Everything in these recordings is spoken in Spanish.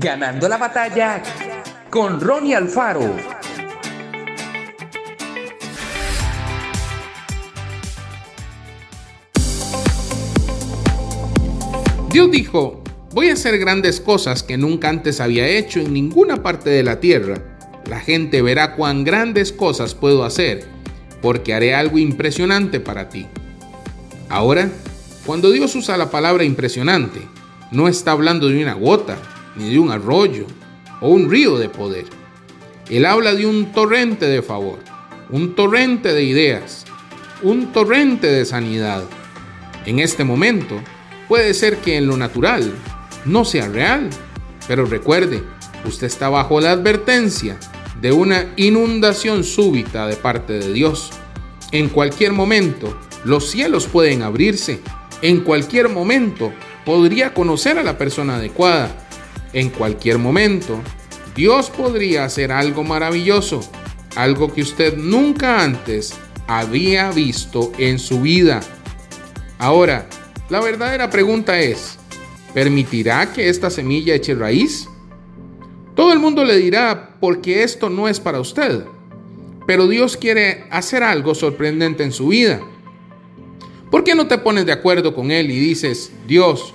Ganando la batalla con Ronnie Alfaro. Dios dijo, voy a hacer grandes cosas que nunca antes había hecho en ninguna parte de la tierra. La gente verá cuán grandes cosas puedo hacer, porque haré algo impresionante para ti. Ahora, cuando Dios usa la palabra impresionante, no está hablando de una gota, ni de un arroyo o un río de poder. Él habla de un torrente de favor, un torrente de ideas, un torrente de sanidad. En este momento, puede ser que en lo natural no sea real, pero recuerde, usted está bajo la advertencia de una inundación súbita de parte de Dios. En cualquier momento, los cielos pueden abrirse. En cualquier momento, podría conocer a la persona adecuada. En cualquier momento, Dios podría hacer algo maravilloso, algo que usted nunca antes había visto en su vida. Ahora, la verdadera pregunta es, ¿permitirá que esta semilla eche raíz? Todo el mundo le dirá, porque esto no es para usted. Pero Dios quiere hacer algo sorprendente en su vida. ¿Por qué no te pones de acuerdo con Él y dices, Dios,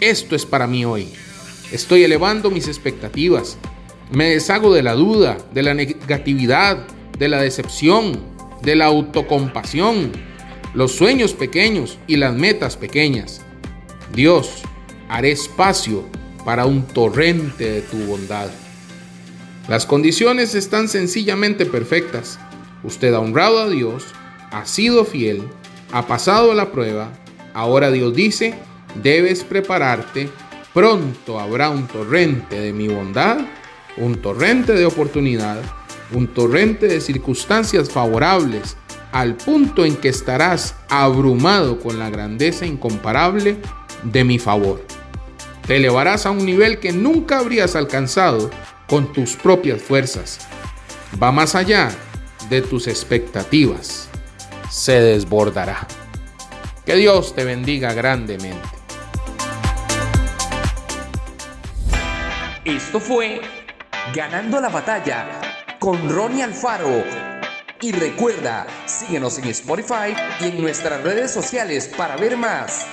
esto es para mí hoy? Estoy elevando mis expectativas. Me deshago de la duda, de la negatividad, de la decepción, de la autocompasión, los sueños pequeños y las metas pequeñas. Dios, haré espacio para un torrente de tu bondad. Las condiciones están sencillamente perfectas. Usted ha honrado a Dios, ha sido fiel, ha pasado la prueba. Ahora Dios dice, debes prepararte. Pronto habrá un torrente de mi bondad, un torrente de oportunidad, un torrente de circunstancias favorables, al punto en que estarás abrumado con la grandeza incomparable de mi favor. Te elevarás a un nivel que nunca habrías alcanzado con tus propias fuerzas. Va más allá de tus expectativas. Se desbordará. Que Dios te bendiga grandemente. Esto fue Ganando la batalla con Ronnie Alfaro. Y recuerda, síguenos en Spotify y en nuestras redes sociales para ver más.